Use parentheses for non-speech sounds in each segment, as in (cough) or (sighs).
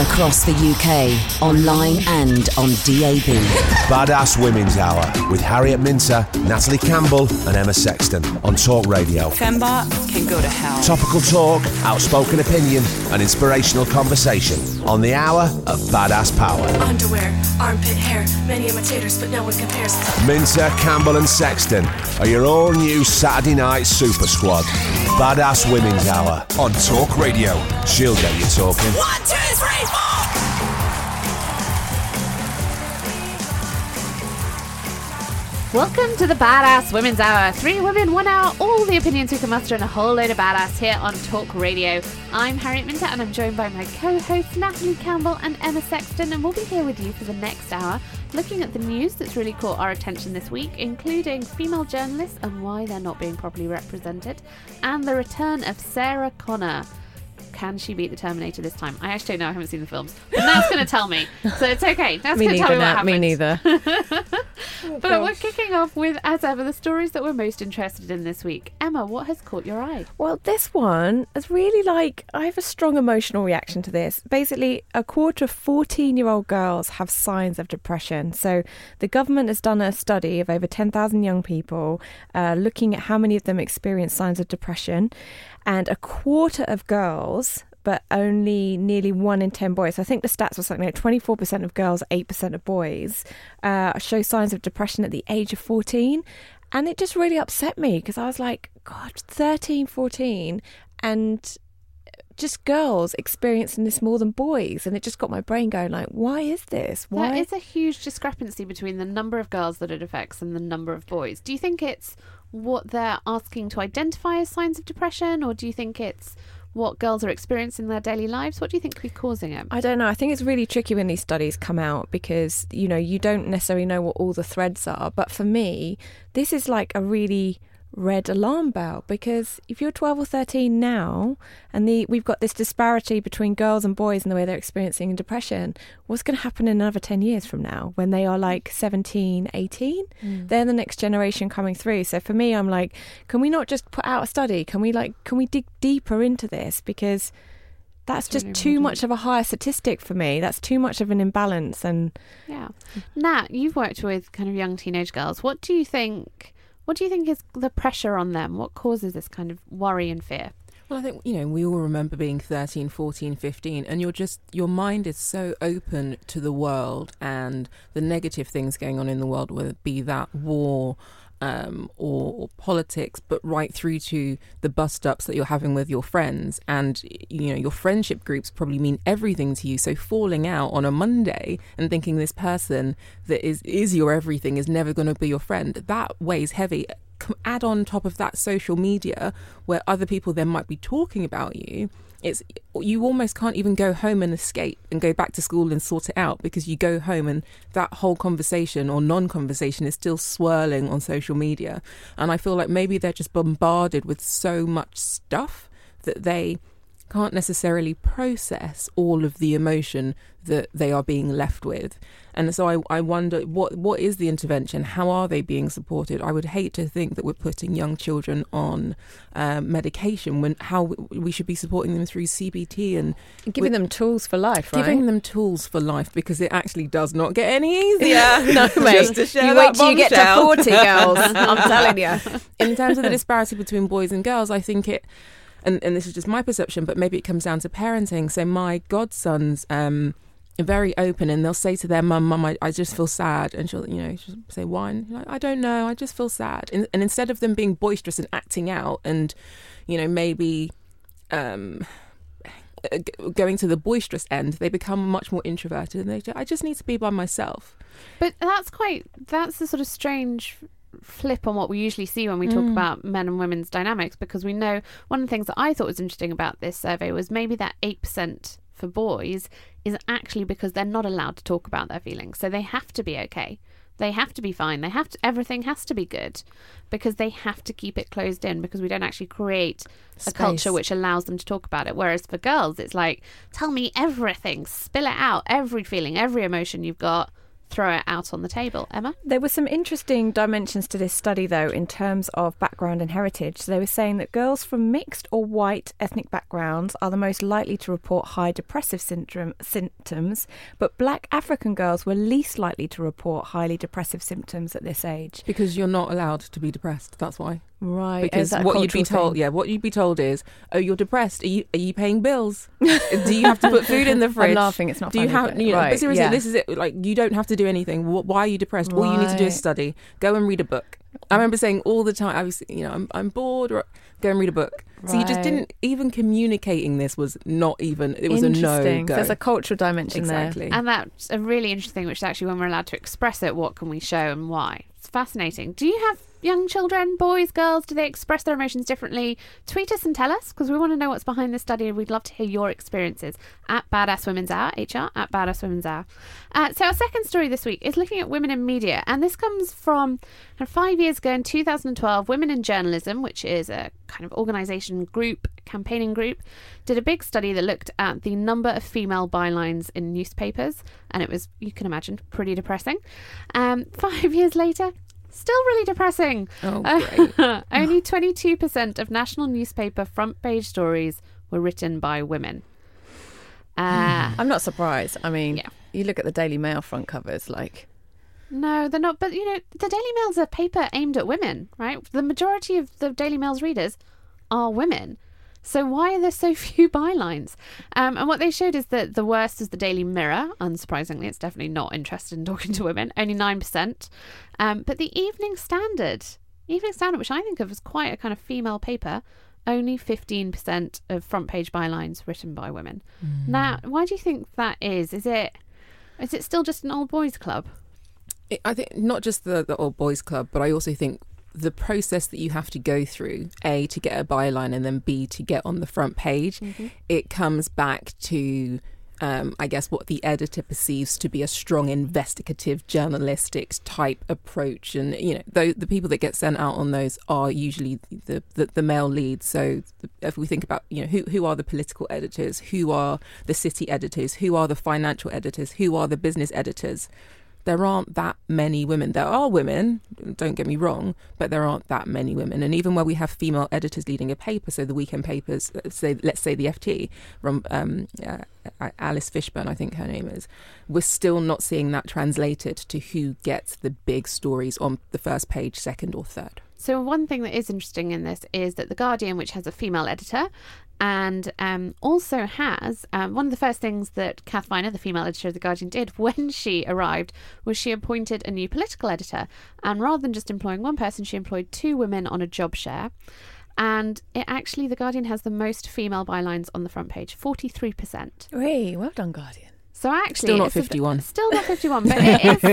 Across the UK, online and on DAB. (laughs) Badass Women's Hour with Harriet Minter, Natalie Campbell, and Emma Sexton on Talk Radio. Fembot can go to hell. Topical talk, outspoken opinion, and inspirational conversation on the hour of Badass Power. Underwear, armpit hair, many imitators, but no one compares. Minter, Campbell, and Sexton are your all new Saturday night super squad. Badass Women's Hour on Talk Radio. She'll get you talking. One, two, three, four. Welcome to the Badass Women's Hour. Three women, one hour, all the opinions we can muster, and a whole load of badass here on Talk Radio. I'm Harriet Minter, and I'm joined by my co hosts Natalie Campbell and Emma Sexton, and we'll be here with you for the next hour, looking at the news that's really caught our attention this week, including female journalists and why they're not being properly represented, and the return of Sarah Connor. Can she beat the Terminator this time? I actually don't know. I haven't seen the films. But Nat's going to tell me. So it's okay. Nat's going to tell me what Nat, happened. me neither. (laughs) But we're kicking off with, as ever, the stories that we're most interested in this week. Emma, what has caught your eye? Well, this one is really like I have a strong emotional reaction to this. Basically, a quarter of 14 year old girls have signs of depression. So, the government has done a study of over 10,000 young people uh, looking at how many of them experience signs of depression. And a quarter of girls, but only nearly one in 10 boys. I think the stats were something like 24% of girls, 8% of boys uh, show signs of depression at the age of 14. And it just really upset me because I was like, God, 13, 14, and just girls experiencing this more than boys. And it just got my brain going, like, why is this? Why? There is a huge discrepancy between the number of girls that it affects and the number of boys. Do you think it's what they're asking to identify as signs of depression, or do you think it's what girls are experiencing in their daily lives? What do you think could be causing it? I don't know. I think it's really tricky when these studies come out because, you know, you don't necessarily know what all the threads are. But for me, this is like a really red alarm bell because if you're 12 or 13 now and the we've got this disparity between girls and boys and the way they're experiencing depression what's going to happen in another 10 years from now when they are like 17 18 mm. they're the next generation coming through so for me i'm like can we not just put out a study can we like can we dig deeper into this because that's just really too much of a higher statistic for me that's too much of an imbalance and Yeah. Nat, you've worked with kind of young teenage girls. What do you think? What do you think is the pressure on them? What causes this kind of worry and fear? Well, I think, you know, we all remember being 13, 14, 15, and you're just, your mind is so open to the world and the negative things going on in the world, whether it be that war um, or, or politics, but right through to the bust ups that you're having with your friends. And, you know, your friendship groups probably mean everything to you. So falling out on a Monday and thinking this person that is, is your everything is never going to be your friend, that weighs heavy add on top of that social media where other people then might be talking about you it's you almost can't even go home and escape and go back to school and sort it out because you go home and that whole conversation or non-conversation is still swirling on social media. And i feel like maybe they're just bombarded with so much stuff that they can't necessarily process all of the emotion that they are being left with. And so I, I wonder what what is the intervention? How are they being supported? I would hate to think that we're putting young children on um, medication when how we- should be supporting them through CBT and giving them tools for life right giving them tools for life because it actually does not get any easier. Yeah, (laughs) no, (laughs) mate. Just to share you wait till you get to 40, girls. (laughs) I'm telling you. in terms of the disparity between boys and girls, I think it, and, and this is just my perception, but maybe it comes down to parenting. So my godsons um, are very open, and they'll say to their mum, "Mum, I, I just feel sad," and she'll, you know, she'll say, "Why?" And like, I don't know. I just feel sad. And, and instead of them being boisterous and acting out, and you know, maybe. Um, uh, going to the boisterous end, they become much more introverted and they I just need to be by myself. But that's quite that's the sort of strange flip on what we usually see when we talk Mm. about men and women's dynamics because we know one of the things that I thought was interesting about this survey was maybe that 8% for boys is actually because they're not allowed to talk about their feelings. So they have to be okay. They have to be fine. They have to everything has to be good because they have to keep it closed in because we don't actually create a culture which allows them to talk about it. Whereas for girls it's like tell me everything, spill it out, every feeling, every emotion you've got, throw it out on the table. Emma? There were some interesting dimensions to this study, though, in terms of background and heritage. So they were saying that girls from mixed or white ethnic backgrounds are the most likely to report high depressive syndrome, symptoms, but black African girls were least likely to report highly depressive symptoms at this age. Because you're not allowed to be depressed. That's why. Right. Because is that a what you'd be told, thing? yeah, what you'd be told is, oh, you're depressed. Are you are you paying bills? (laughs) do you have to put food in the fridge? I'm laughing. It's not. Do you have? but- You know, right, but seriously, yeah. this is it. Like, you don't have to do anything. Why are you depressed? All you need to do is study. Go and read a book. I remember saying all the time, I was, you know, I'm, I'm bored. Or go and read a book. So you just didn't even communicating this was not even. It was a no Interesting. go. There's a cultural dimension exactly. And that's a really interesting thing, which is actually when we're allowed to express it, what can we show and why? It's fascinating. Do you have young children, boys, girls? Do they express their emotions differently? Tweet us and tell us because we want to know what's behind this study and we'd love to hear your experiences at Badass Women's Hour, HR, at Badass Women's Hour. Uh, so, our second story this week is looking at women in media, and this comes from uh, five years ago in 2012. Women in Journalism, which is a kind of organisation group, campaigning group, did a big study that looked at the number of female bylines in newspapers, and it was, you can imagine, pretty depressing. Um, (laughs) five years later, still really depressing. Oh, Uh, (laughs) only 22% of national newspaper front page stories were written by women. Uh, (sighs) I'm not surprised. I mean, Yeah. you look at the Daily Mail front covers, like No, they're not. But you know, the Daily Mail's a paper aimed at women, right? The majority of the Daily Mail's readers are women. So why are there so (laughs) few bylines? Um, and what they showed is that the worst is the Daily Mirror. Unsurprisingly, it's definitely not interested in talking to women. Only nine percent. Um, but the Evening Standard, Evening Standard, which I think of as quite a kind of female paper, only fifteen percent of front page bylines written by women. Now, why do you think that is? Is it is it still just an old boys club? I- I think not just the, the old boys club, but I also think the process that you have to go through, A, to get a byline and then B, to get on the front page, it comes back to, um, I guess, what the editor perceives to be a strong investigative journalistic type approach. And, you know, the, the people that get sent out on those are usually the, the, the male leads. So if we think about, you know, who, who are the political editors, who are the city editors, who are the financial editors, who are the business editors, there aren't that many women. There are women, don't get me wrong, but there aren't that many women. And even where we have female editors leading a paper, so the weekend papers, say, let's say the FT, from um, uh, Alice Fishburn, I think her name is, we're still not seeing that translated to who gets the big stories on the first page, second or third. So one thing that is interesting in this is that the Guardian, which has a female editor, and um, also has um, one of the first things that Kath Viner, the female editor of the Guardian, did (laughs) when she arrived was she appointed a new political editor, and rather than just employing one person, she employed two women on a job share. And it actually, the Guardian has the most female bylines on the front page, forty-three percent. hey, well done, Guardian. So actually, Still not it's a 51. still not fifty-one, but it is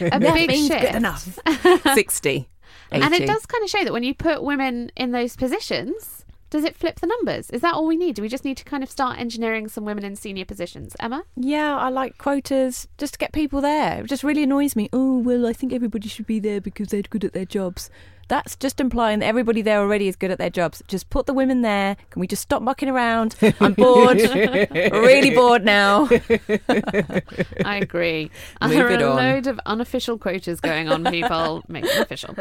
(laughs) a big shift. good enough. (laughs) 60. 80. And it does kind of show that when you put women in those positions, does it flip the numbers? Is that all we need? Do we just need to kind of start engineering some women in senior positions? Emma? Yeah, I like quotas just to get people there. It just really annoys me. Oh, well, I think everybody should be there because they're good at their jobs. That's just implying that everybody there already is good at their jobs. Just put the women there. Can we just stop mucking around? I'm bored. (laughs) really bored now. I agree. Move there it are a on. load of unofficial quotas going on, people. (laughs) Make them official.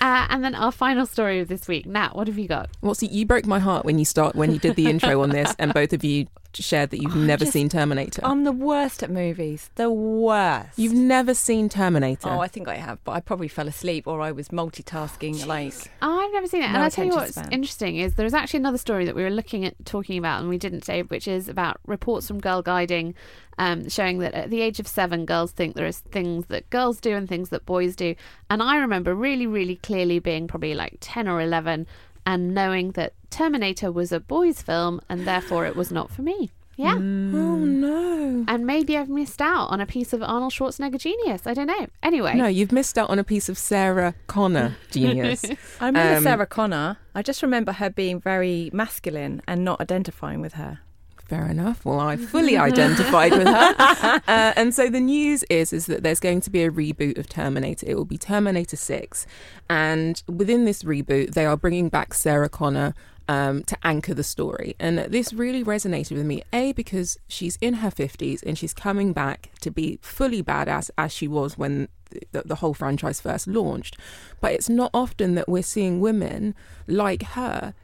Uh, and then our final story of this week. Nat, what have you got? Well, see, you broke my heart when you start when you did the intro on this, and both of you shared that you've never just- seen Terminator. I'm the worst at movies. The worst. You've never seen Terminator. Oh, I think I have, but I probably fell asleep or I was multitasking. Like, I've never seen it. And I'll tell you what's span. interesting is there's actually another story that we were looking at talking about and we didn't say, which is about reports from Girl Guiding um, showing that at the age of seven, girls think there is things that girls do and things that boys do. And I remember really, really clearly being probably like 10 or 11 and knowing that Terminator was a boys' film and therefore it was not for me. Yeah. Oh no. And maybe I've missed out on a piece of Arnold Schwarzenegger genius. I don't know. Anyway. No, you've missed out on a piece of Sarah Connor (laughs) genius. I remember Um, Sarah Connor. I just remember her being very masculine and not identifying with her. Fair enough. Well, I fully identified with her. (laughs) Uh, and so the news is is that there's going to be a reboot of Terminator. It will be Terminator 6. And within this reboot, they are bringing back Sarah Connor um, to anchor the story. And this really resonated with me, A, because she's in her 50s and she's coming back to be fully badass as she was when the, the whole franchise first launched. But it's not often that we're seeing women like her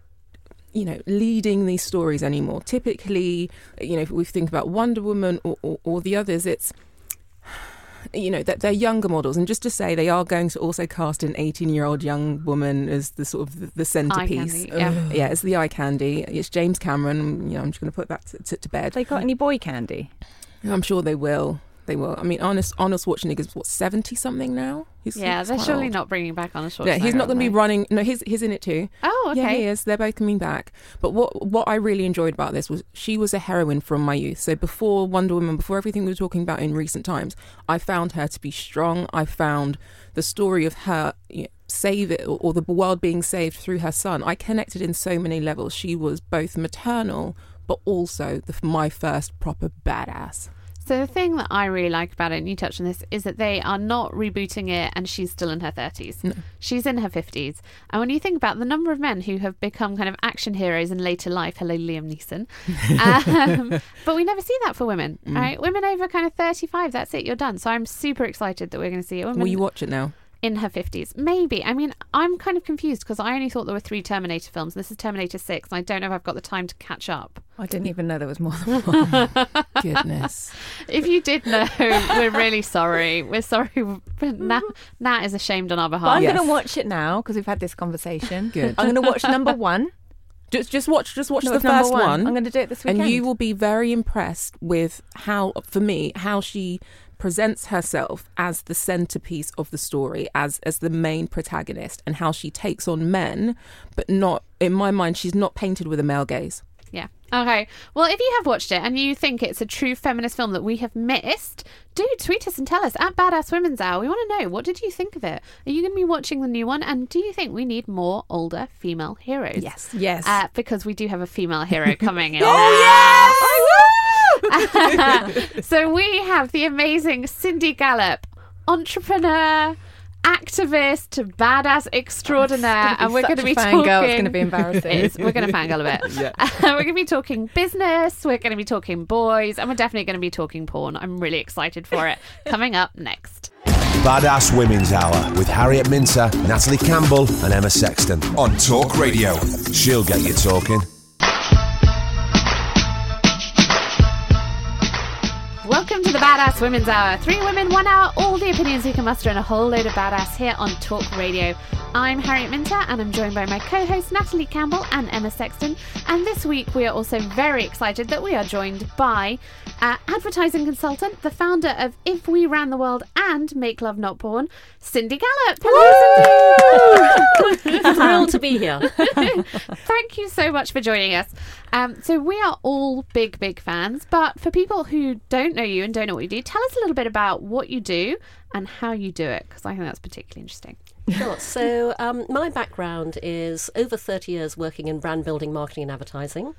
you know, leading these stories anymore. Typically, you know, if we think about Wonder Woman or, or, or the others, it's you know that they're younger models. And just to say they are going to also cast an 18 year old young woman as the sort of the, the centerpiece candy, yeah. yeah it's the eye candy. It's james cameron. You know i'm just going to put that to, to, to bed. They got any boy candy? i'm sure they will they will i mean arnold, arnold schwarzenegger's what 70 something now he's, Yeah, he's they're surely old. not bringing back on a short. yeah, he's not going to be running. No, he's he's in it too. Oh, okay. Yeah, he is. They're both coming back. But what what I really enjoyed about this was she was a heroine from my youth. So before Wonder Woman, before everything we were talking about in recent times, I found her to be strong. I found the story of her you know, save it or, or the world being saved through her son. I connected in so many levels. She was both maternal, but also the, my first proper badass. So the thing that I really like about it, and you touched on this, is that they are not rebooting it, and she's still in her thirties. She's in her fifties, and when you think about the number of men who have become kind of action heroes in later life, hello Liam Neeson, (laughs) um, but we never see that for women, right? Women over kind of thirty-five, that's it, you're done. So I'm super excited that we're going to see woman Will you watch it now? In her 50s. Maybe. I mean, I'm kind of confused because I only thought there were three Terminator films. This is Terminator 6, and I don't know if I've got the time to catch up. I didn't even know there was more than one. (laughs) Goodness. If you did know, we're really sorry. We're sorry. but Nat, Nat is ashamed on our But behalf. I'm Yes. going to watch it now because we've had this conversation. Good. I'm going to watch number one. Just just watch just watch No, the first one. one. I'm going to do it this weekend. and you will be very impressed with how for me how she presents herself as the centerpiece of the story as as the main protagonist and how she takes on men but not in my mind she's not painted with a male gaze Yeah. Okay. Well, if you have watched it and you think it's a true feminist film that we have missed, do tweet us and tell us at Badass Women's Hour. We want to know what did you think of it? Are you going to be watching the new one? And do you think we need more older female heroes? Yes. Yes. Uh, because we do have a female hero (laughs) coming in. (laughs) so we have the amazing Cindy Gallop, entrepreneur, activist, badass extraordinaire, and we're going to be fangirl, talking. it's gonna be embarrassing. It is. We're going to fangirl a bit. (laughs) (laughs) we're going to be talking business. We're going to be talking boys, and we're definitely going to be talking porn. I'm really excited for it. Coming up next. Badass Women's Hour with Harriet Minter, Natalie Campbell, and Emma Sexton on Talk Radio. She'll get you talking. Welcome to the Badass Women's Hour. Three women, one hour, all the opinions you can muster, and a whole load of badass here on Talk Radio. I'm Harriet Minter, and I'm joined by my co hosts Natalie Campbell and Emma Sexton. And this week, we are also very excited that we are joined by uh, advertising consultant, the founder of If We Ran the World and Make Love Not Porn, Cindy Gallop. Hello, Cindy. (laughs) Thrilled to be here. (laughs) Thank you so much for joining us. Um, so we are all big, big fans, but for people who don't know you and don't know what you do, tell us a little bit about what you do and how you do it, because I think that's particularly interesting. Sure. So, um, my background is over 30 years working in brand building, marketing, and advertising.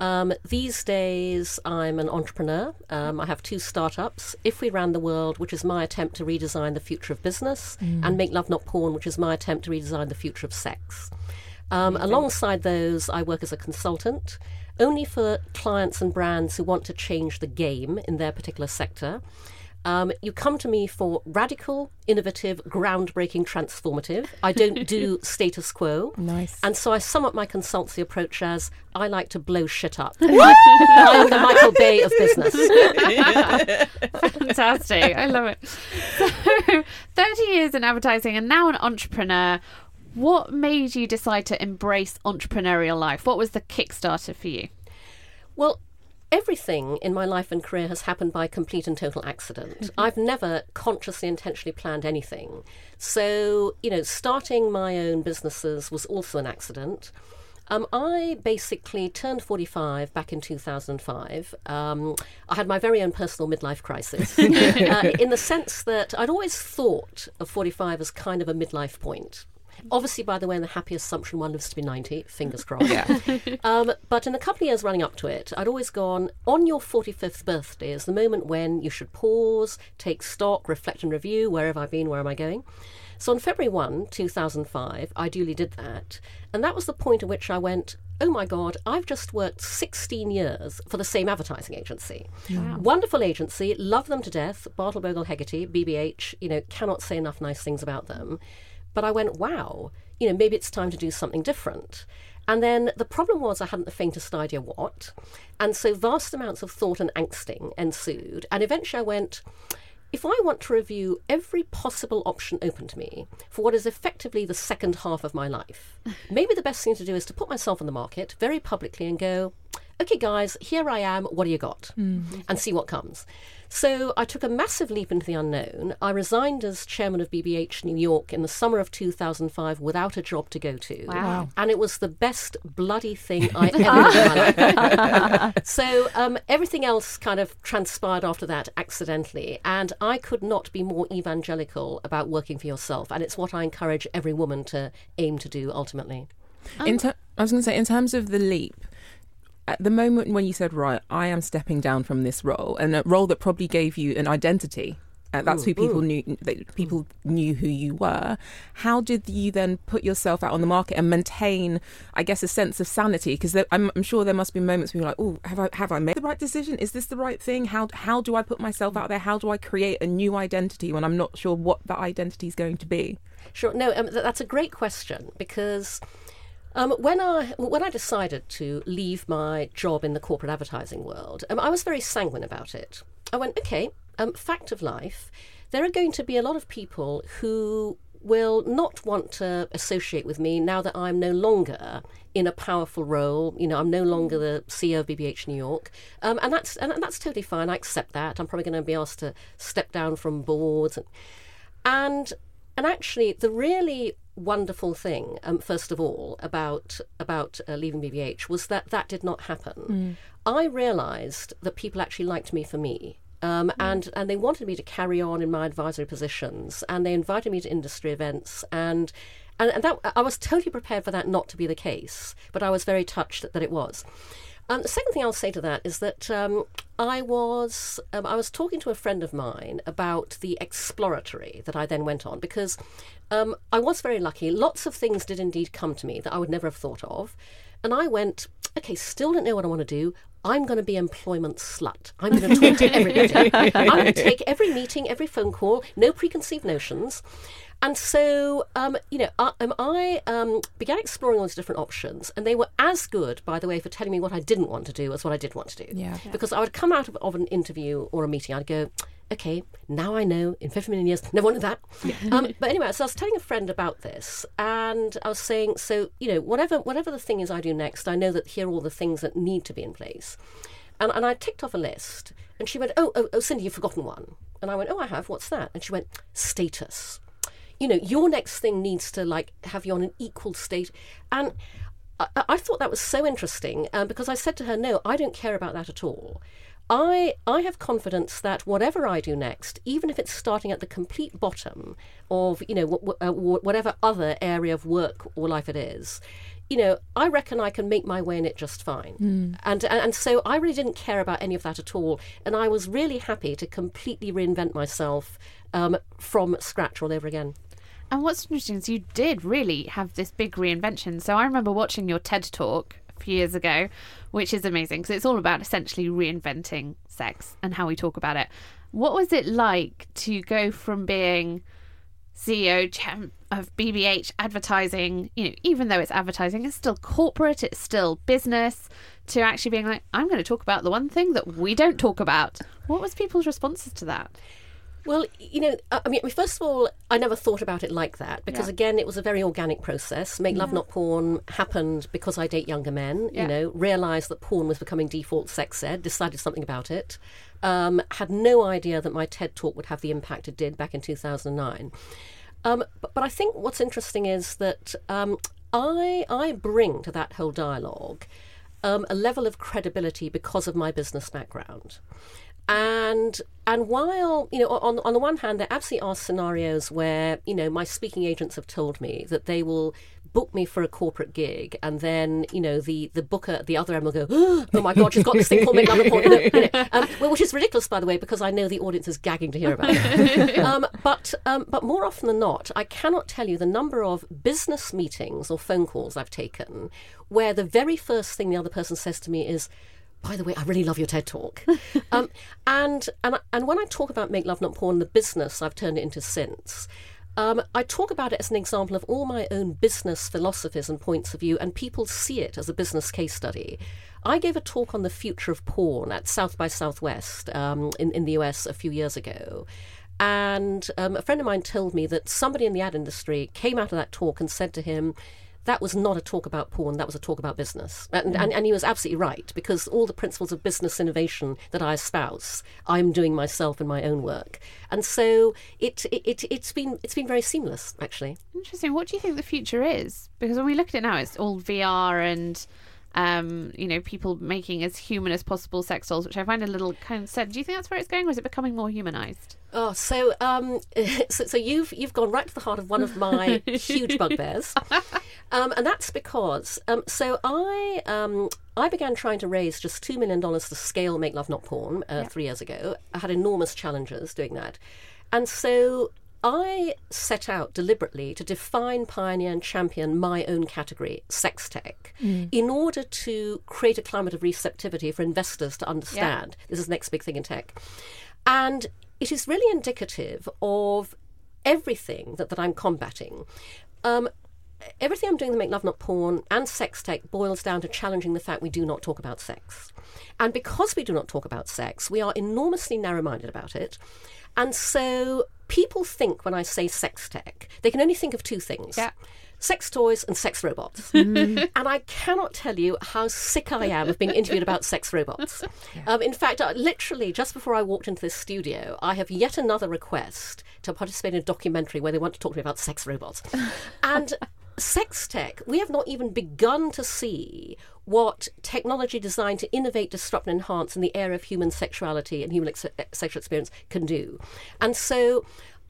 Um, these days, I'm an entrepreneur. Um, I have two startups If We Ran the World, which is my attempt to redesign the future of business, and Make Love Not Porn, which is my attempt to redesign the future of sex. Um, alongside those, I work as a consultant, only for clients and brands who want to change the game in their particular sector. Um, you come to me for radical, innovative, groundbreaking, transformative. I don't do (laughs) status quo. Nice. And so I sum up my consultancy approach as I like to blow shit up. I am the Michael Bay of business. (laughs) Fantastic. I love it. So, (laughs) 30 years in advertising and now an entrepreneur. What made you decide to embrace entrepreneurial life? What was the Kickstarter for you? Well, everything in my life and career has happened by complete and total accident. I've never consciously, intentionally planned anything. So, you know, starting my own businesses was also an accident. Um, I basically turned 45 back in 2005. Um, I had my very own personal midlife crisis (laughs) uh, in the sense that I'd always thought of 45 as kind of a midlife point. Obviously, by the way, in the happy assumption one lives to be 90, fingers (laughs) crossed. um, but in the couple of years running up to it, I'd always gone, on your 45th birthday is the moment when you should pause, take stock, reflect and review where have I been, where am I going? So on February 1, 2005, I duly did that. And that was the point at which I went, oh my God, I've just worked 16 years for the same advertising agency. Wonderful agency, love them to death. Bartle Bogle Hegarty, BBH, you know, cannot say enough nice things about them. But I went, wow, you know, maybe it's time to do something different. And then the problem was I hadn't the faintest idea what. And so vast amounts of thought and angsting ensued. And eventually I went, if I want to review every possible option open to me for what is effectively the second half of my life, (laughs) maybe the best thing to do is to put myself on the market very publicly and go, okay, guys, here I am, what do you got? Mm-hmm. And see what comes. So I took a massive leap into the unknown. I resigned as chairman of BBH New York in the summer of 2005 without a job to go to. Wow. And it was the best bloody thing I (laughs) ever did in my. So um, everything else kind of transpired after that accidentally. And I could not be more evangelical about working for yourself. And it's what I encourage every woman to aim to do ultimately. In ter- I was going to say, in terms of the leap, at the moment when you said, "Right, I am stepping down from this role," and a role that probably gave you an identity, uh, that's who people knew. That people knew who you were. How did you then put yourself out on the market and maintain, I guess, a sense of sanity? Because I'm, I'm sure there must be moments where you're like, "Oh, have I have I made the right decision? Is this the right thing? How how do I put myself out there? How do I create a new identity when I'm not sure what that identity is going to be?" Sure. No, um, th- that's a great question because um, when I when I decided to leave my job in the corporate advertising world, um, I was very sanguine about it. I went, okay, um, fact of life, there are going to be a lot of people who will not want to associate with me now that I'm no longer in a powerful role. You know, I'm no longer the CEO of BBH New York, um, and that's and that's totally fine. I accept that. I'm probably going to be asked to step down from boards and and and actually the really wonderful thing um, first of all about about uh, leaving BBH was that that did not happen. I realized that people actually liked me for me um, and and they wanted me to carry on in my advisory positions and they invited me to industry events and and, and that I was totally prepared for that not to be the case but I was very touched that, that it was um, the second thing I'll say to that is that um, I was um, I was talking to a friend of mine about the exploratory that I then went on because um, I was very lucky. Lots of things did indeed come to me that I would never have thought of, and I went, okay, still don't know what I want to do. I'm going to be employment slut. I'm going to talk to everybody. (laughs) I'm going to take every meeting, every phone call, no preconceived notions. And so, um, you know, I, um, I um, began exploring all these different options, and they were as good, by the way, for telling me what I didn't want to do as what I did want to do. Yeah. Because I would come out of, of an interview or a meeting, I'd go, okay, now I know. In 50 million years, never wanted that. (laughs) Um, but anyway, so I was telling a friend about this, and I was saying, so you know, whatever whatever the thing is I do next, I know that here are all the things that need to be in place. And, and I ticked off a list, and she went, oh, oh, oh, Cindy, you've forgotten one. And I went, oh, I have. What's that? And she went, status. You know, your next thing needs to like have you on an equal state. And I, I thought that was so interesting um, because I said to her, no, I don't care about that at all. I I have confidence that whatever I do next, even if it's starting at the complete bottom of you know wh- uh, whatever other area of work or life it is, you know, I reckon I can make my way in it just fine. And, and and so I really didn't care about any of that at all, and I was really happy to completely reinvent myself um, from scratch all over again. And what's interesting is you did really have this big reinvention. So I remember watching your TED talk a few years ago, which is amazing because it's all about essentially reinventing sex and how we talk about it. What was it like to go from being CEO of BBH advertising, you know, even though it's advertising, it's still corporate, it's still business, to actually being like, I'm going to talk about the one thing that we don't talk about. What was people's responses to that? Well, you know, I mean, first of all, I never thought about it like that because, Yeah. again, it was a very organic process. Make Love Not Porn happened because I date younger men, Yeah. you know, realised that porn was becoming default sex ed, decided something about it. Um, had no idea that my TED talk would have the impact it did back in 2009. Um, but, but I think what's interesting is that um, I, I bring to that whole dialogue um, a level of credibility because of my business background. And and while you know, on on the one hand, there absolutely are scenarios where you know my speaking agents have told me that they will book me for a corporate gig, and then you know the the booker at the other end will go, (gasps) oh my god, she's got this thing called Make Love Not Porn, you know, you know, um, well, which is ridiculous by the way, because I know the audience is gagging to hear about it. (laughs) um, but um, but more often than not, I cannot tell you the number of business meetings or phone calls I've taken where the very first thing the other person says to me is by the way, I really love your TED talk. (laughs) um, and and and when I talk about make love not porn, the business I've turned it into since. Um, I talk about it as an example of all my own business philosophies and points of view, and people see it as a business case study. I gave a talk on the future of porn at South by Southwest um, in, in the US a few years ago. And um, a friend of mine told me that somebody in the ad industry came out of that talk and said to him, that was not a talk about porn, that was a talk about business. And, mm. and, and he was absolutely right, because all the principles of business innovation that I espouse, I'm doing myself in my own work. And so it, it, it, it's, been, it's been very seamless, actually. Interesting. What do you think the future is? Because when we look at it now, it's all VR and. Um, you know, people making as human as possible sex dolls, which I find a little kind of sad. Do you think that's where it's going, or is it becoming more humanized? Oh, so um, (laughs) so, so you've you've gone right to the heart of one of my huge (laughs) bugbears, um, and that's because um, so I um, I began trying to raise just two million dollars to scale Make Love Not Porn uh, three years ago. I had enormous challenges doing that, and so I set out deliberately to define, pioneer, and champion my own category, sex tech, in order to create a climate of receptivity for investors to understand this is the next big thing in tech. And it is really indicative of everything that, that I'm combating. Um, everything I'm doing to make love not porn and sex tech boils down to challenging the fact we do not talk about sex. And because we do not talk about sex, we are enormously narrow minded about it. And so people think when I say sex tech, they can only think of two things. Yeah. Sex toys and sex robots. (laughs) and I cannot tell you how sick I am of being interviewed about sex robots. Um, in fact, uh, literally, just before I walked into this studio, I have yet another request to participate in a documentary where they want to talk to me about sex robots. (laughs) and sex tech, we have not even begun to see what technology designed to innovate, disrupt, and enhance in the area of human sexuality and human ex- sexual experience can do. And so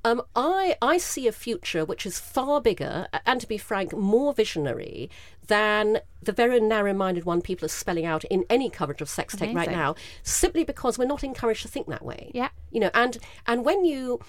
um, I, I see a future which is far bigger and, to be frank, more visionary than the very narrow minded one people are spelling out in any coverage of sex tech right now, simply because we're not encouraged to think that way. Yeah. You know, and, and when you.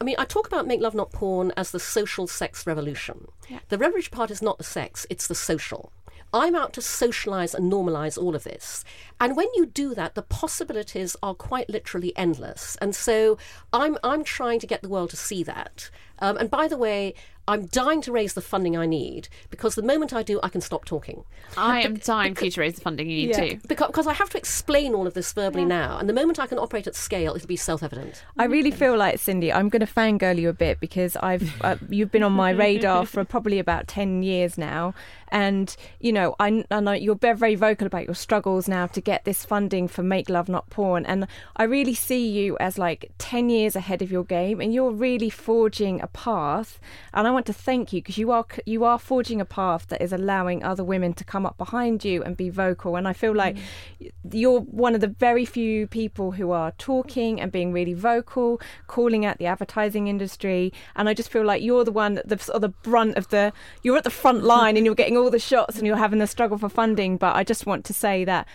I mean, I talk about make love not porn as the social sex revolution. The revolution part is not the sex, it's the social. I'm out to socialize and normalize all of this. And when you do that, the possibilities are quite literally endless. And so I'm, I'm trying to get the world to see that. Um, and by the way, I'm dying to raise the funding I need because the moment I do, I can stop talking. I am dying for you to raise the funding you need too Because, because I have to explain all of this verbally now. And the moment I can operate at scale, it'll be self evident. I really feel like Cindy. I'm going to fangirl you a bit because I've uh, you've been on my radar (laughs) for probably about ten years now, and you know I, I know you're very, very vocal about your struggles now to get this funding for Make Love Not Porn, and I really see you as like ten years ahead of your game, and you're really forging a path. And I want to thank you because you are you are forging a path that is allowing other women to come up behind you and be vocal. And I feel like mm. you're one of the very few people who are talking and being really vocal, calling out the advertising industry. And I just feel like you're the one, the sort of the brunt of the. You're at the front line and you're getting all the shots and you're having the struggle for funding. But I just want to say that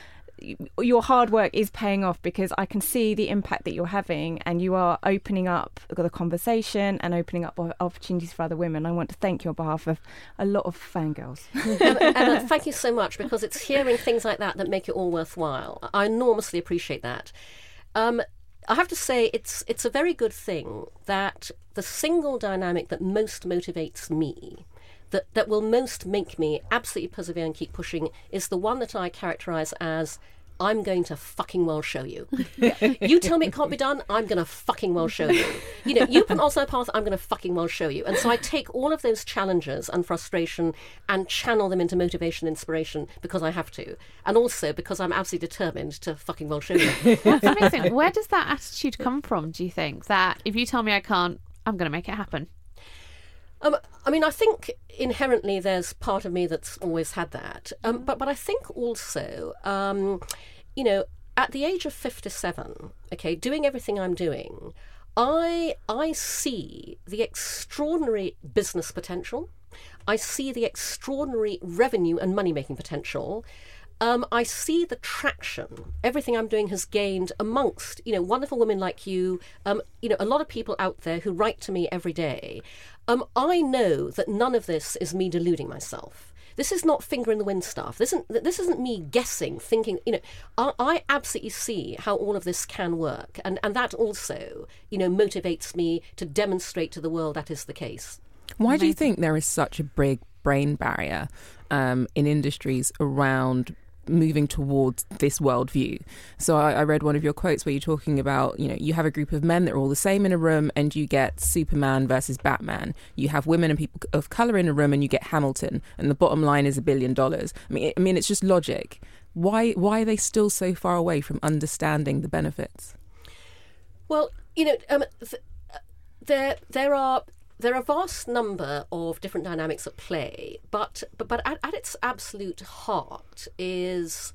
your hard work is paying off because I can see the impact that you're having, and you are opening up the conversation and opening up opportunities for other women. I want to thank you on behalf of a lot of fangirls. (laughs) Emma, Emma, thank you so much because it's hearing things like that that make it all worthwhile. I enormously appreciate that. Um, I have to say, it's it's a very good thing that the single dynamic that most motivates me, that that will most make me absolutely persevere and keep pushing, is the one that I characterise as I'm going to fucking well show you. (laughs) you tell me it can't be done, I'm going to fucking well show you. You know, you put us on a path, I'm going to fucking well show you. And so I take all of those challenges and frustration and channel them into motivation, inspiration because I have to, and also because I'm absolutely determined to fucking well show you. That's amazing. Where does that attitude come from? Do you think that if you tell me I can't, I'm going to make it happen? Um, I mean, I think inherently there's part of me that's always had that, um, but but I think also, um, you know, at the age of fifty-seven, okay, doing everything I'm doing, I I see the extraordinary business potential. I see the extraordinary revenue and money making potential. Um, I see the traction everything I'm doing has gained amongst you know wonderful women like you. Um, you know a lot of people out there who write to me every day. Um, I know that none of this is me deluding myself. This is not finger in the wind stuff. This isn't this isn't me guessing, thinking. You know, I, I absolutely see how all of this can work, and and that also you know motivates me to demonstrate to the world that is the case. Why do you think there is such a big brain barrier um, in industries around moving towards this worldview. So I, I, read one of your quotes where you're talking about, you know, you have a group of men that are all the same in a room and you get Superman versus Batman. You have women and people of color in a room and you get Hamilton. And the bottom line is a billion dollars. I mean, I mean, it's just logic. Why, why are they still so far away from understanding the benefits? Well, you know, um, th- there there are there are a vast number of different dynamics at play, but but, but at, at its absolute heart is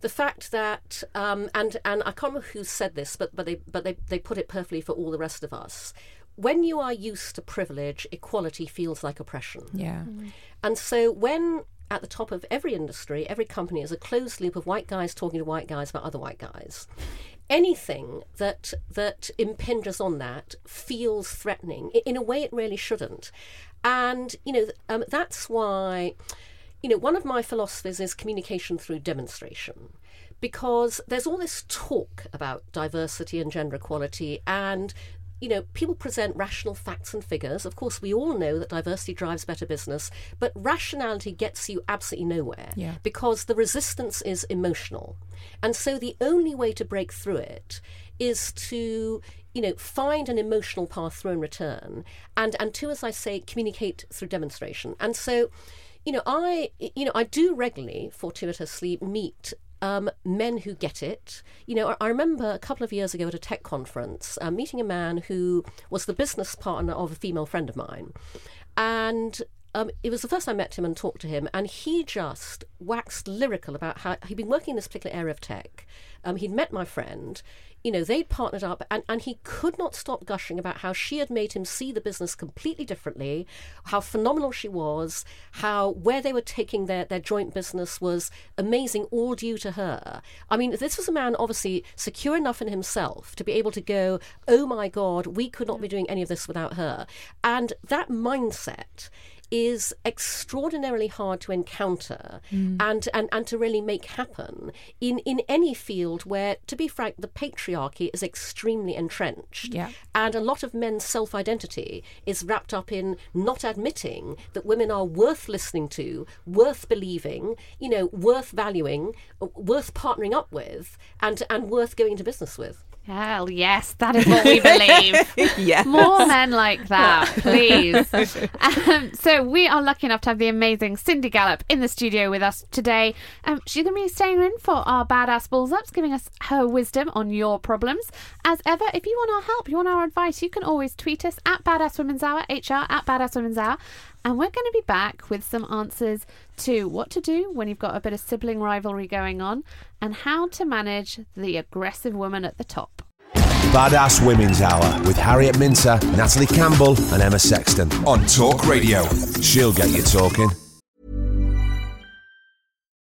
the fact that um, and and I can't remember who said this, but but they but they, they put it perfectly for all the rest of us. When you are used to privilege, equality feels like oppression. Yeah. Mm. And so when at the top of every industry, every company is a closed loop of white guys talking to white guys about other white guys anything that that impinges on that feels threatening. In a way, it really shouldn't. And you know um, that's why you know one of my philosophies is communication through demonstration. Because there's all this talk about diversity and gender equality, and you know, people present rational facts and figures. Of course, we all know that diversity drives better business, but rationality gets you absolutely nowhere yeah. because the resistance is emotional. And so the only way to break through it is to you know find an emotional path through and return and and to as i say communicate through demonstration and so you know i you know i do regularly fortuitously meet um, men who get it. You know, I, remember a couple of years ago at a tech conference uh, meeting a man who was the business partner of a female friend of mine. And um, it was the first time I met him and talked to him, and he just waxed lyrical about how he'd been working in this particular area of tech. Um, he'd met my friend you know, they'd partnered up and, and he could not stop gushing about how she had made him see the business completely differently, how phenomenal she was, how where they were taking their, their joint business was amazing, all due to her. I mean, this was a man obviously secure enough in himself to be able to go, oh my God, we could not be doing any of this without her. And that mindset is extraordinarily hard to encounter mm. and, and, and to really make happen in, in any field where, to be frank, the patriarchy is extremely entrenched. Yeah. And a lot of men's self identity is wrapped up in not admitting that women are worth listening to, worth believing, you know, worth valuing, worth partnering up with, and, and worth going into business with. Hell yes, that is what we (laughs) believe. yes. More men like that, please. (laughs) um, so we are lucky enough to have the amazing Cindy Gallop in the studio with us today. Um, she's going to be staying in for our badass balls ups, giving us her wisdom on your problems. As ever, if you want our help, you want our advice, you can always tweet us at Badass Women's Hour, HR at Badass Women's Hour. And we're going to be back with some answers to what to do when you've got a bit of sibling rivalry going on and how to manage the aggressive woman at the top. Badass Women's Hour with Harriet Minter, Natalie Campbell, and Emma Sexton on Talk Radio. She'll get you talking.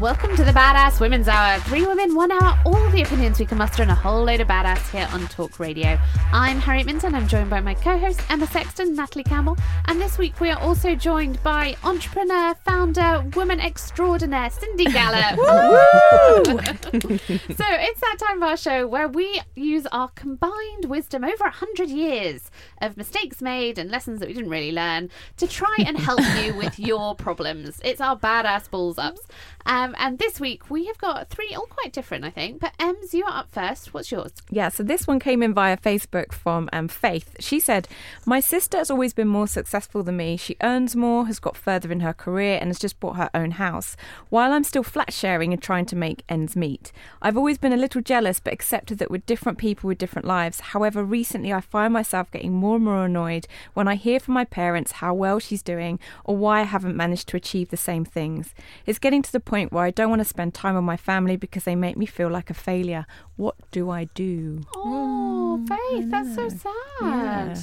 Welcome to the Badass Women's Hour. Three women, one hour, all the opinions we can muster and a whole load of badass here on Talk Radio. I'm Harriet Minter. I'm joined by my co-host Emma Sexton, Natalie Campbell, and this week we are also joined by entrepreneur, founder, woman extraordinaire, Cindy Gallop. (laughs) so it's that time of our show where we use our combined wisdom over a hundred years of mistakes made and lessons that we didn't really learn to try and help you with (laughs) your problems. It's our badass balls ups. Um, and this week we have got three, all quite different, I think. But Ems, you are up first. What's yours? Yeah, so this one came in via Facebook from um, Faith. She said, My sister has always been more successful than me. She earns more, has got further in her career, and has just bought her own house, while I'm still flat sharing and trying to make ends meet. I've always been a little jealous, but accepted that we're different people with different lives. However, recently I find myself getting more and more annoyed when I hear from my parents how well she's doing or why I haven't managed to achieve the same things. It's getting to the point where I don't want to spend time with my family because they make me feel like a failure. What do I do? Oh, Faith, that's so sad. Yeah.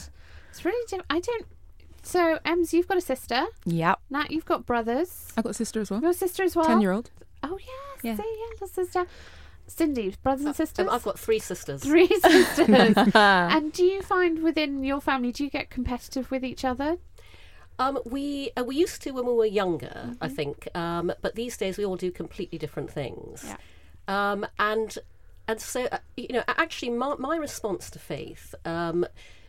It's really diff- I don't. So, Ems, you've got a sister. Yep. Nat, you've got brothers. I've got a sister as well. Your sister as well. 10 year old. Oh, yes. Yeah. See, yeah, little sister. Cindy, brothers and sisters. Um, I've got three sisters. (laughs) three sisters. (laughs) and do you find within your family, do you get competitive with each other? Um, we uh, we used to when we were younger, I think, um, but these days we all do completely different things. Yeah. Um, and and so uh, you know, actually, my, my response to Faith. Um,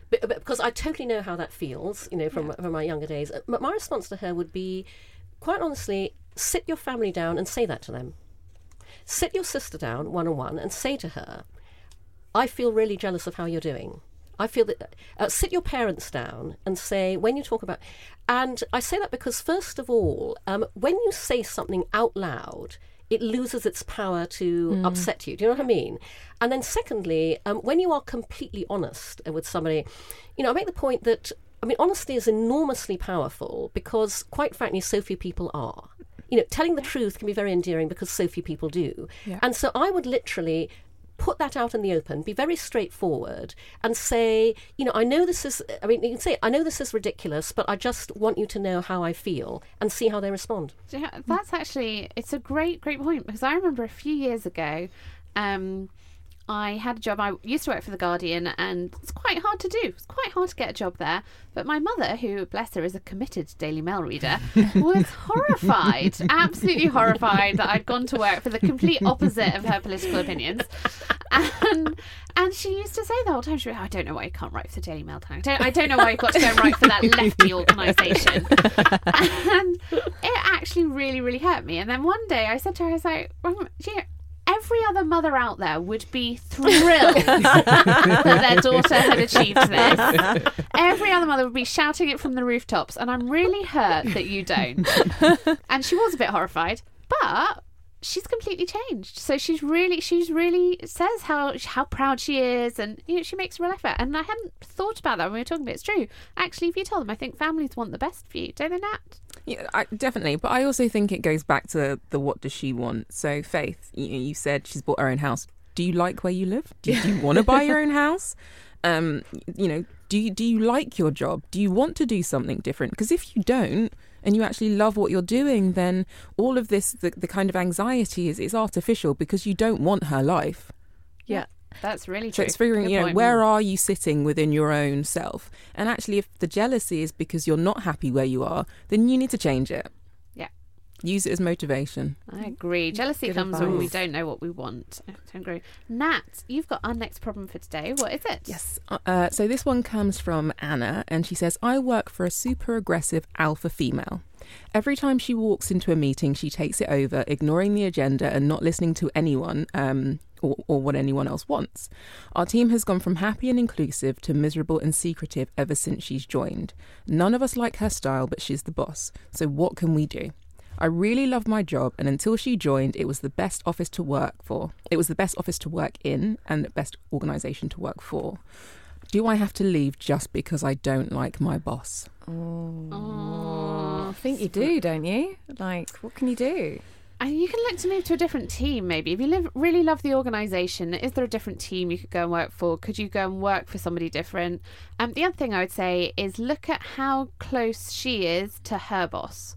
b- because I totally know how that feels, you know, from from my younger days. uh, But my response to her would be, quite honestly, sit your family down and say that to them. Sit your sister down one on one and say to her, I feel really jealous of how you're doing. I feel that uh, sit your parents down and say when you talk about, and I say that because first of all, um, when you say something out loud, it loses its power to upset you. Do you know what I mean? And then secondly, um, when you are completely honest uh, with somebody, you know, I make the point that I mean honesty is enormously powerful because, quite frankly, so few people are. You know, telling the truth can be very endearing because so few people do. And so I would literally put that out in the open, be very straightforward, and say, you know, I know this is, I mean, you can say, I know this is ridiculous, but I just want you to know how I feel and see how they respond. Yeah, that's actually it's a great great point because I remember a few years ago um I had a job. I used to work for the Guardian and it's quite hard to do. It's quite hard to get a job there. But my mother who bless her is a committed Daily Mail reader (laughs) was horrified absolutely horrified that I'd gone to work for the complete opposite of her political opinions. And and she used to say the whole time she would, I don't know why you can't write for the Daily Mail. I don't, I don't know why you've got to go and write for that lefty organisation. (laughs) And it actually really, really hurt me. And then one day I said to her, I was like, "Mum, do you know, every other mother out there would be thrilled (laughs) that their daughter had achieved this. Every other mother would be shouting it from the rooftops, and I'm really hurt that you don't. (laughs) And she was a bit horrified, but she's completely changed. So she's really, she's really says how how proud she is, and you know she makes a real effort. And I hadn't thought about that when we were talking but It's true. Actually, if you tell them, I think families want the best for you, don't they, Nat? Yeah, I, definitely. But I also think it goes back to the what does she want. So Faith, you, you said she's bought her own house. Do you like where you live? Do, you want to buy your own house? (laughs) Um, you know, do you do you like your job? Do you want to do something different? Because if you don't, and you actually love what you're doing, then all of this, the, the kind of anxiety is, is artificial because you don't want her life. Yeah. That's really true. so true. it's figuring, Good you know, point. where are you sitting within your own self? And actually, if the jealousy is because you're not happy where you are, then you need to change it. Yeah. Use it as motivation. I agree. Jealousy Good comes when we don't know what we want. I don't agree. Nat, you've got our next problem for today. What is it? Yes. Uh, so this one comes from Anna, and she says, I work for a super aggressive alpha female. Every time she walks into a meeting, she takes it over, ignoring the agenda and not listening to anyone um, or, or what anyone else wants. Our team has gone from happy and inclusive to miserable and secretive ever since she's joined. None of us like her style, but she's the boss. So what can we do? I really love my job, and until she joined, it was the best office to work for. It was the best office to work in and the best organisation to work for. Do I have to leave just because I don't like my boss? I think you do, don't you? Like, what can you do? And you can look to move to a different team, maybe. If you live, really love the organisation, is there a different team you could go and work for? Could you go and work for somebody different? Um, the other thing I would say is look at how close she is to her boss.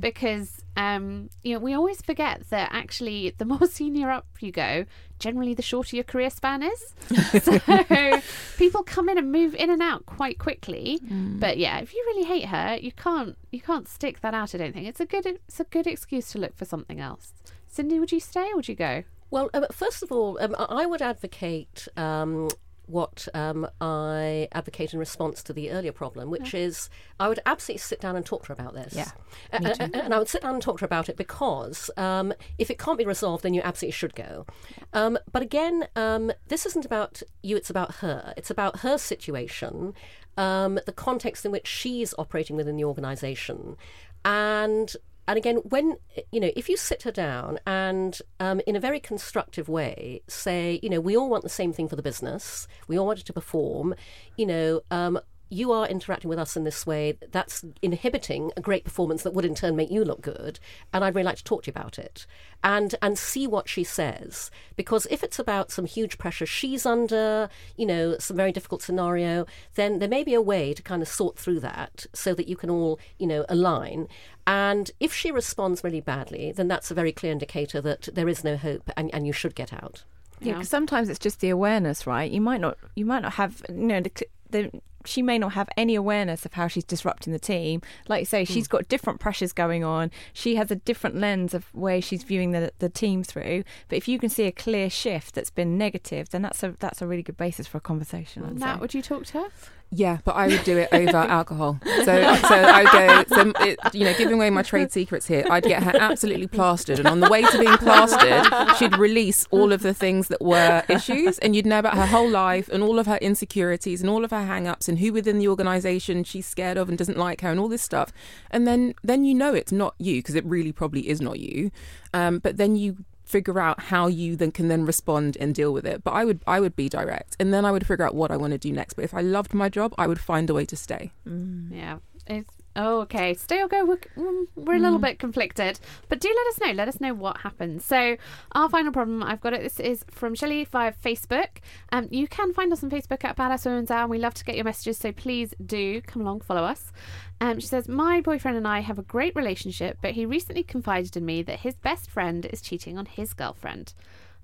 Because um, you know we always forget that actually the (laughs) more senior up you go, generally the shorter your career span is. (laughs) so people come in and move in and out quite quickly. But yeah, if you really hate her, you can't you can't stick that out. I don't think it's a good it's a good excuse to look for something else. Cindy, would you stay or would you go? Well, um, first of all, um, I I would advocate um, what um, I advocate in response to the earlier problem, which is I would absolutely sit down and talk to her about this. Yeah, A- a- a- and I would sit down and talk to her about it because um, if it can't be resolved, then you absolutely should go. Um, but again, um, this isn't about you, it's about her. It's about her situation, um, the context in which she's operating within the organisation. And and again, when you know, if you sit her down and, um, in a very constructive way, say, you know, we all want the same thing for the business. We all want it to perform. You know, um, you are interacting with us in this way. That's inhibiting a great performance that would in turn make you look good. And I'd really like to talk to you about it and and see what she says. Because if it's about some huge pressure she's under, you know, some very difficult scenario, then there may be a way to kind of sort through that so that you can all, you know, align. And if she responds really badly, then that's a very clear indicator that there is no hope and, and you should get out. Yeah, because sometimes it's just the awareness, right? You might not, you might not have, you know, the, the, she may not have any awareness of how she's disrupting the team. Like you say, hmm. she's got different pressures going on. She has a different lens of way she's viewing the the team through. But if you can see a clear shift that's been negative, then that's a that's a really good basis for a conversation. I'd Nat, say. would you talk to her? Yeah, but I would do it (laughs) over alcohol. So, so I go, so it, you know, giving away my trade secrets here, I'd get her absolutely plastered. And on the way to being plastered, she'd release all of the things that were issues. And you'd know about her whole life and all of her insecurities and all of her hang ups and who within the organization she's scared of and doesn't like her and all this stuff. And then, then you know it's not you because it really probably is not you. Um, but then you figure out how you then can then respond and deal with it. But i would i would be direct and then i would figure out what i want to do next. But if i loved my job i would find a way to stay. Mm. Yeah. It's, oh, okay. Stay or go. We're, mm, we're a little bit conflicted, but do let us know. Let us know what happens. So, our final problem, I've got it. This is from Shelley via Facebook. Um, you can find us on Facebook at Badass Women's Hour. and We love to get your messages, so please do come along, follow us. Um, she says, My boyfriend and I have a great relationship, but he recently confided in me that his best friend is cheating on his girlfriend.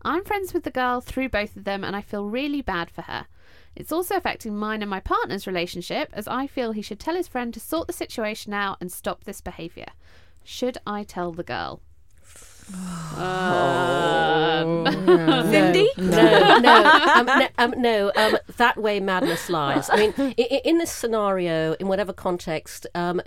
I'm friends with the girl through both of them, and I feel really bad for her. It's also affecting mine and my partner's relationship, as I feel he should tell his friend to sort the situation out and stop this behaviour. Should I tell the girl? Um, (laughs) Cindy? No, no, um, no, um, no. Um, that way, madness lies. I mean, i- i- in this scenario, in whatever context, um,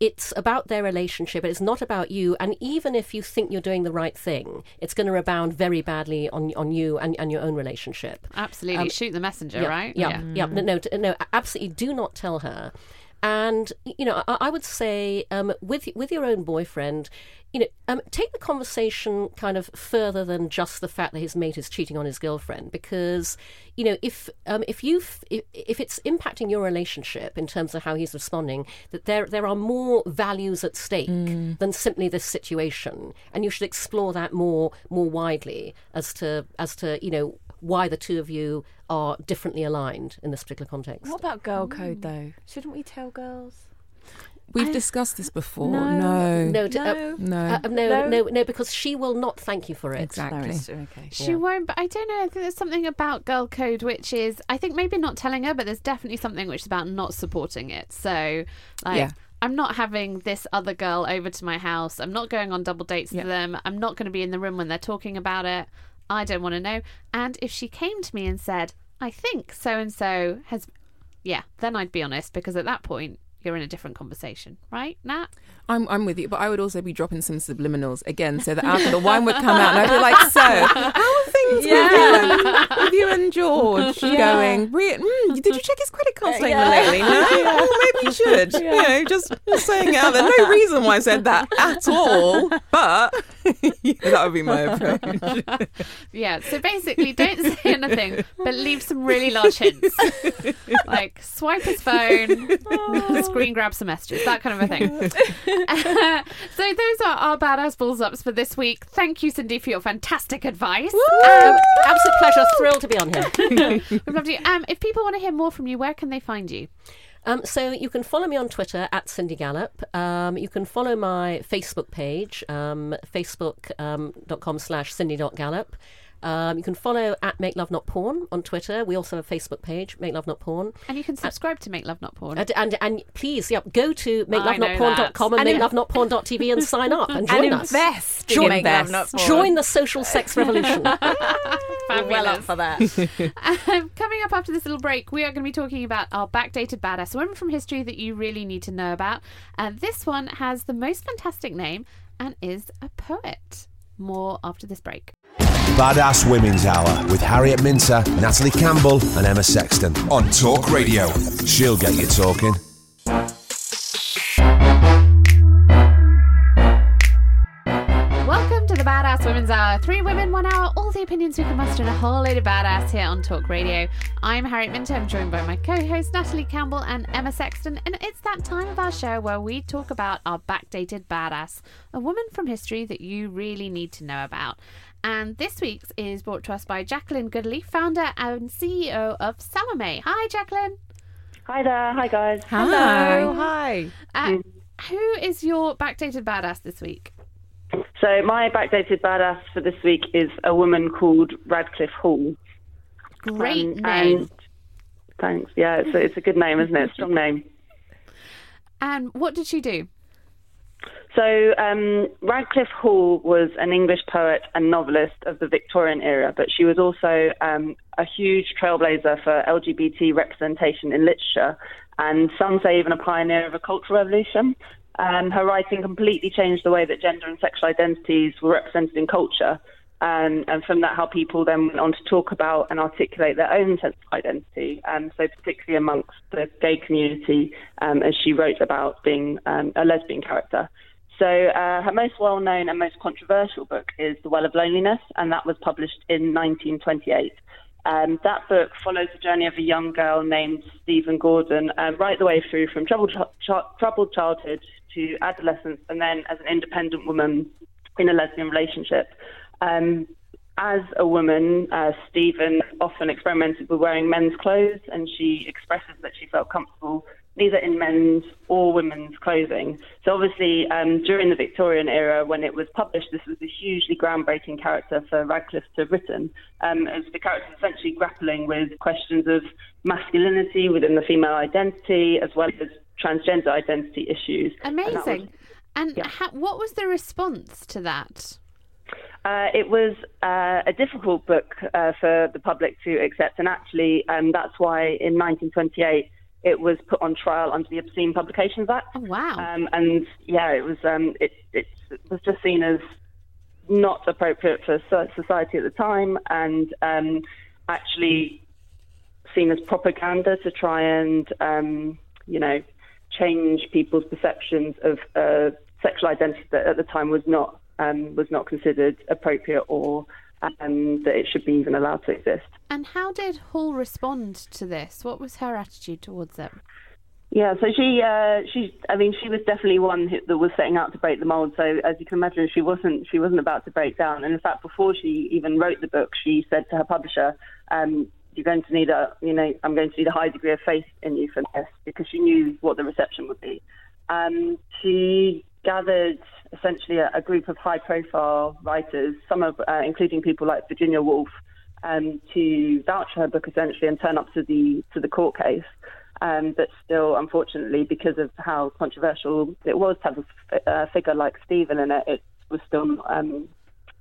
it's about their relationship. It's not about you. And even if you think you're doing the right thing, it's going to rebound very badly on on you and, and your own relationship. Absolutely. Um, Shoot the messenger, yeah, right? Yeah, yeah. No, no, no, absolutely. Do not tell her. And you know, I, I would say um, with with your own boyfriend, you know, um, take the conversation kind of further than just the fact that his mate is cheating on his girlfriend, because you know, if um, if you if, if it's impacting your relationship in terms of how he's responding, that there there are more values at stake Mm. than simply this situation, and you should explore that more more widely as to as to you know why the two of you are differently aligned in this particular context. What about girl code though? Shouldn't we tell girls? We've discussed this before. No. No. No, d- uh, No. No. Uh, no, No. no, no, because she will not thank you for it. Exactly. okay. She won't, but I don't know. I think there's something about girl code which is, I think maybe not telling her, but there's definitely something which is about not supporting it. So, like, Yeah. I'm not having this other girl over to my house. I'm not going on double dates Yeah. with them. I'm not going to be in the room when they're talking about it. I don't want to know. And if she came to me and said, I think so and so has, yeah, then I'd be honest because at that point, you're in a different conversation, right, Nat? I'm, I'm with you, but I would also be dropping some subliminals again, so that after the wine would come out, and I'd be like, "So, how are (laughs) things with, you and, with you and George going? Re- mm, did you check his credit card statement lately? No, (laughs) oh, maybe you should. You know, just, just saying it out there. No reason why I said that at all, but (laughs) that would be my approach. Yeah, so basically, don't say anything, but leave some really large hints. like swipe his phone, screen grab some messages, that kind of a thing. (laughs) (laughs) so those are our badass balls ups for this week. Thank you, Cindy, for your fantastic advice. Um, absolute pleasure. Thrilled to be on here. We'd love to. Um, if people want to hear more from you, where can they find you? Um, so you can follow me on Twitter at Cindy Gallop. Um, you can follow my Facebook page, um, facebook.com slash cindy.gallop. Um, you can follow at Make Love Not Porn on Twitter. We also have a Facebook page, Make Love Not Porn. And you can subscribe to Make Love Not Porn. And, and, and please, yeah, go to makelovenotporn.com and. And makelovenotporn.tv and sign up and (laughs) join and us. invest in Join, Make Love Not Porn. join the social sex (laughs) revolution. (laughs) Fabulous. up for that. Um, coming up after this little break, we are going to be talking about our backdated badass women from history that you really need to know about. And this one has the most fantastic name and is a poet. More after this break. Badass Women's Hour with Harriet Minter, Natalie Campbell, and Emma Sexton on Talk Radio. She'll get you talking. Welcome to the Badass Women's Hour. Three women, one hour, all the opinions we can muster and a whole load of badass here on Talk Radio. I'm Harriet Minter. I'm joined by my co-host Natalie Campbell and Emma Sexton, and it's that time of our show where we talk about our backdated badass, a woman from history that you really need to know about. And this week's is brought to us by Jacqueline Goodley, founder and CEO of Salome. Hi, Jacqueline. Hi there. Hi, guys. Hello. Hi. Uh, who is your backdated badass this week? So, my backdated badass for this week is a woman called Radclyffe Hall. Great Um, name. and- thanks. Yeah, it's it's a good name, isn't it? Strong name. And what did she do? So, um, Radclyffe Hall was an English poet and novelist of the Victorian era, but she was also um, a huge trailblazer for LGBT representation in literature, and some say even a pioneer of a cultural revolution. Um, her writing completely changed the way that gender and sexual identities were represented in culture, um, and from that, how people then went on to talk about and articulate their own sense of identity. Um, so, particularly amongst the gay community, um, as she wrote about being um, a lesbian character. So uh, her most well-known and most controversial book is The Well of Loneliness, and that was published in 1928. Um, that book follows the journey of a young girl named Stephen Gordon, um, right the way through from troubled, ch- troubled childhood to adolescence, and then as an independent woman in a lesbian relationship. Um, as a woman, uh, Stephen often experimented with wearing men's clothes, and she expresses that she felt comfortable neither in men's or women's clothing. So obviously, um, during the Victorian era, when it was published, this was a hugely groundbreaking character for Radclyffe to have written, um, as the character is essentially grappling with questions of masculinity within the female identity, as well as transgender identity issues. And was- Amazing. And ha- what was the response to that? Uh, it was uh, a difficult book uh, for the public to accept, and actually, um, that's why in 1928 it was put on trial under the Obscene Publications Act. Oh wow! Um, and yeah, it was um, it, it was just seen as not appropriate for society at the time, and um, actually seen as propaganda to try and um, you know change people's perceptions of uh, sexual identity that at the time was not um, was not considered appropriate or um, that it should be even allowed to exist. And how did Hall respond to this? What was her attitude towards it? Yeah, so she, uh, she, I mean, she was definitely one who, that was setting out to break the mold. So as you can imagine, she wasn't, she wasn't about to break down. And in fact, before she even wrote the book, she said to her publisher, um, "You're going to need a, you know, I'm going to need a high degree of faith in you for this," because she knew what the reception would be. Um, she gathered essentially a, a group of high-profile writers, some of, uh, including people like Virginia Woolf, um, to vouch for her book essentially and turn up to the to the court case. Um, but still, unfortunately, because of how controversial it was to have a uh, figure like Stephen in it, it was still um,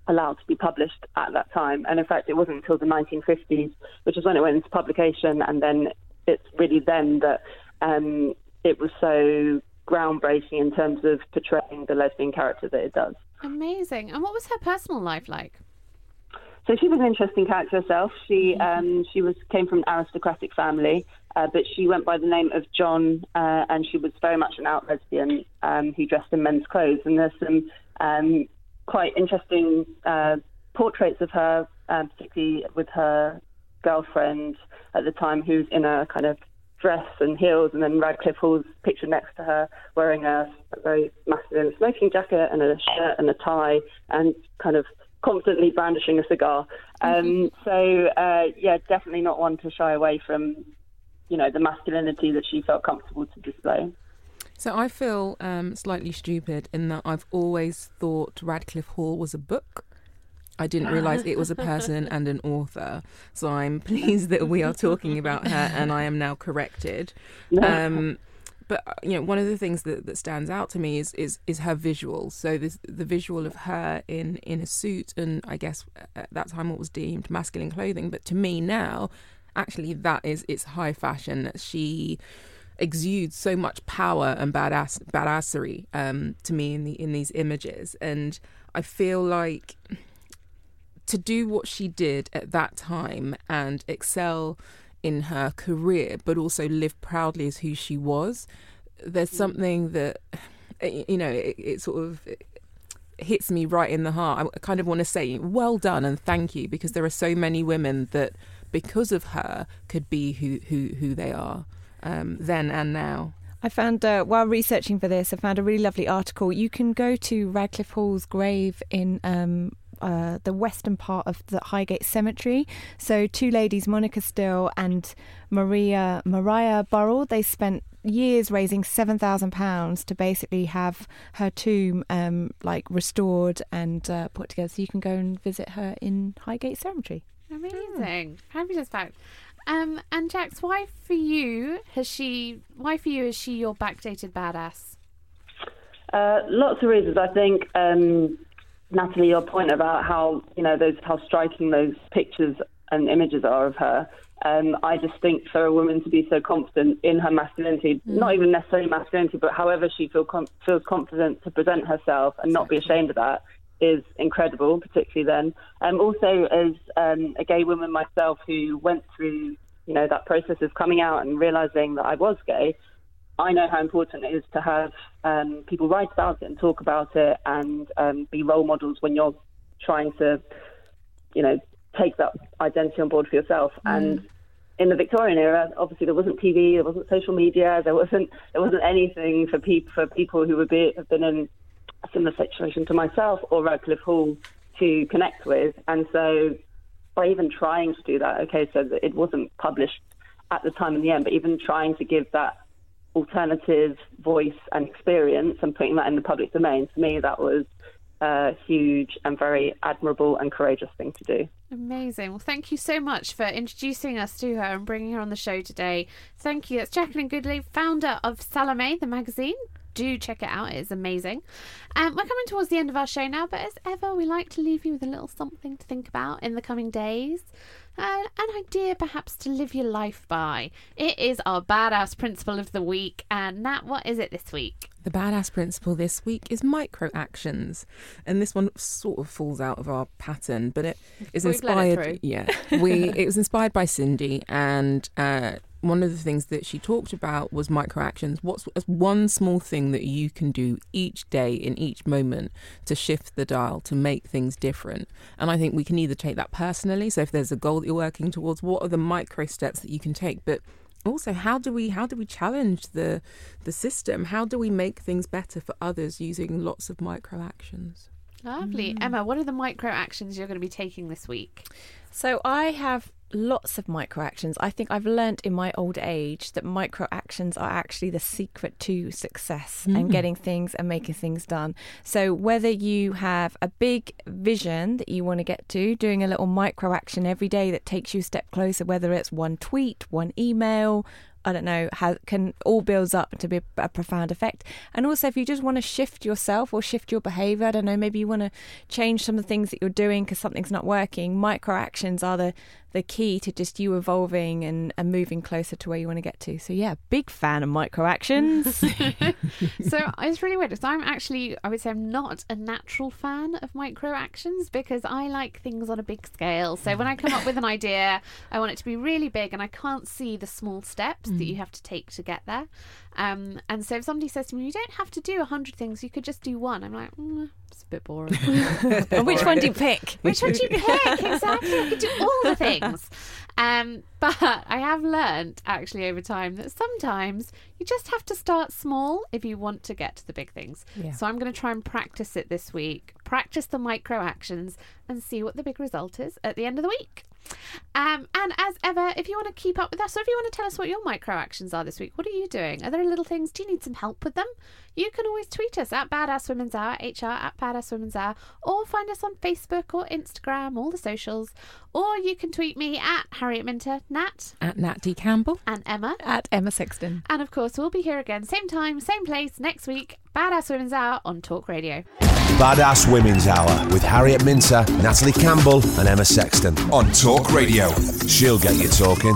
allowed to be published at that time. And in fact, it wasn't until the 1950s, which is when it went into publication, and then it's really then that um, it was so groundbreaking in terms of portraying the lesbian character that it does. Amazing. And what was her personal life like? So she was an interesting character herself. She um, she was came from an aristocratic family, uh, but she went by the name of John, uh, and she was very much an out lesbian um, who dressed in men's clothes. And there's some um, quite interesting uh, portraits of her, um, particularly with her girlfriend at the time, who's in a kind of dress and heels, and then Radclyffe Hall's picture next to her wearing a, a very masculine smoking jacket and a shirt and a tie, and kind of constantly brandishing a cigar. Um, so uh, yeah, definitely not one to shy away from, you know, the masculinity that she felt comfortable to display. So I feel um, slightly stupid in that I've always thought Radclyffe Hall was a book. I didn't realise it was a person (laughs) and an author. So I'm pleased that we are talking about her, and I am now corrected. Um, but uh, you know, one of the things that, that stands out to me is is is her visual. So this, the visual of her in in a suit, and I guess at that time what was deemed masculine clothing, but to me now, actually that is it's high fashion. She exudes so much power and badass badassery um, to me in the in these images, and I feel like to do what she did at that time and excel in her career, but also live proudly as who she was. There's something that, (sighs) you know, it, it sort of hits me right in the heart. I kind of want to say, well done and thank you, because there are so many women that, because of her, could be who who who they are um, then and now. I found uh, while researching for this, I found a really lovely article. You can go to Radclyffe Hall's grave in um, uh, the western part of the Highgate Cemetery. So two ladies, Monica Still and Maria Mariah Burrell, they spent years raising seven thousand pounds to basically have her tomb um, like restored and uh, put together. So you can go and visit her in Highgate Cemetery. Amazing, fabulous fact. Um, and Jax, why for you has she? Why for you is she your backdated badass? Uh, lots of reasons. I think um, Natalie, your point about how you know those how striking those pictures and images are of her. Um, I just think for a woman to be so confident in her masculinity, Mm. not even necessarily masculinity, but however she feel com- feels confident to present herself and not be ashamed of that, is incredible, particularly then. Um, also, as um, a gay woman myself who went through, you know, that process of coming out and realizing that I was gay, I know how important it is to have um, people write about it and talk about it and um, be role models when you're trying to, you know, take that identity on board for yourself. And in the Victorian era, obviously there wasn't TV, there wasn't social media, there wasn't there wasn't anything for people for people who would be have been in a similar situation to myself or Radclyffe Hall to connect with. And so by even trying to do that, okay, so it wasn't published at the time in the end, but even trying to give that alternative voice and experience and putting that in the public domain, to me that was a huge and very admirable and courageous thing to do. Amazing. Well, thank you so much for introducing us to her and bringing her on the show today. Thank you. That's Jacqueline Goodley, founder of Salome, the magazine. Do check it out, it's amazing. Um, we're coming towards the end of our show now, but as ever, we like to leave you with a little something to think about in the coming days. Uh, an idea perhaps to live your life by. It is our badass principle of the week. And Nat, what is it this week? The badass principle this week is micro actions, and this one sort of falls out of our pattern, but it is We've let it inspired. yeah, we it was inspired by Cindy, and uh, one of the things that she talked about was micro actions. What's one small thing that you can do each day in each moment to shift the dial to make things different? And I think we can either take that personally. So if there's a goal that you're working towards, what are the micro steps that you can take? But also how do we how do we challenge the the system how do we make things better for others using lots of micro actions Lovely. Mm. Emma, what are the micro actions you're going to be taking this week? So I have lots of micro actions. I think I've learnt in my old age that micro actions are actually the secret to success and Mm. getting things and making things done. So whether you have a big vision that you want to get to, doing a little micro action every day that takes you a step closer, whether it's one tweet, one email, I don't know, how can all builds up to be a profound effect. And also, if you just want to shift yourself or shift your behavior, I don't know, maybe you want to change some of the things that you're doing because something's not working. Micro actions are the the key to just you evolving and, and moving closer to where you want to get to. So yeah, big fan of micro actions. (laughs) (laughs) so it's really weird because I'm actually, I would say, I'm not a natural fan of micro actions because I like things on a big scale. So when I come up with an idea, I want it to be really big, and I can't see the small steps that mm. you have to take to get there. Um, and so if somebody says to me, "You don't have to do a hundred things; you could just do one," I'm like, mm, "It's a bit boring." (laughs) and (laughs) which one do you pick? (laughs) Which one do you pick? Exactly. I could do all the things. Um, but I have learned actually over time that sometimes you just have to start small if you want to get to the big things. Yeah. So I'm going to try and practice it this week, practice the micro actions, and see what the big result is at the end of the week. Um, and as ever, if you want to keep up with us, or if you want to tell us what your micro actions are this week, what are you doing? Are there little things? Do you need some help with them? You can always tweet us at Badass Women's Hour, HR at Badass Women's Hour, or find us on Facebook or Instagram, all the socials. Or you can tweet me at Harriet Minter, Nat, at Nat D Campbell and Emma. At Emma Sexton. And of course, we'll be here again, same time, same place, next week. Badass Women's Hour on Talk Radio. Badass Women's Hour with Harriet Minter, Natalie Campbell, and Emma Sexton on Talk Radio. She'll get you talking.